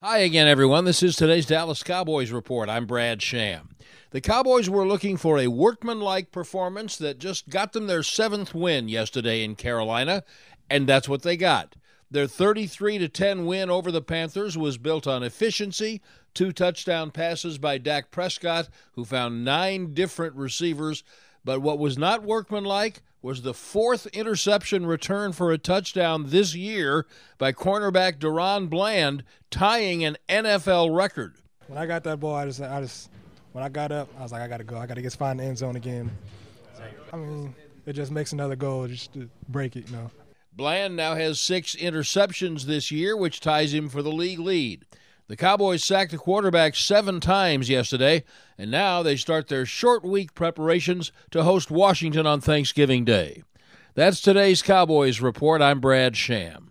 Hi again, everyone. This is today's Dallas Cowboys report. I'm Brad Sham. The Cowboys were looking for a workmanlike performance that just got them their seventh win yesterday in Carolina, and that's what they got. Their 33 to 10 win over the Panthers was built on efficiency, two touchdown passes by Dak Prescott, who found nine different receivers. But what was not workmanlike was the fourth interception return for a touchdown this year by cornerback DaRon Bland, tying an NFL record. When I got that ball, I just, I just, when I got up, I was like, I got to go. I got to get find the end zone again. I mean, it just makes another goal just to break it, you know. Bland now has six interceptions this year, which ties him for the league lead. The Cowboys sacked the quarterback seven times yesterday, and now they start their short week preparations to host Washington on Thanksgiving Day. That's today's Cowboys Report. I'm Brad Sham.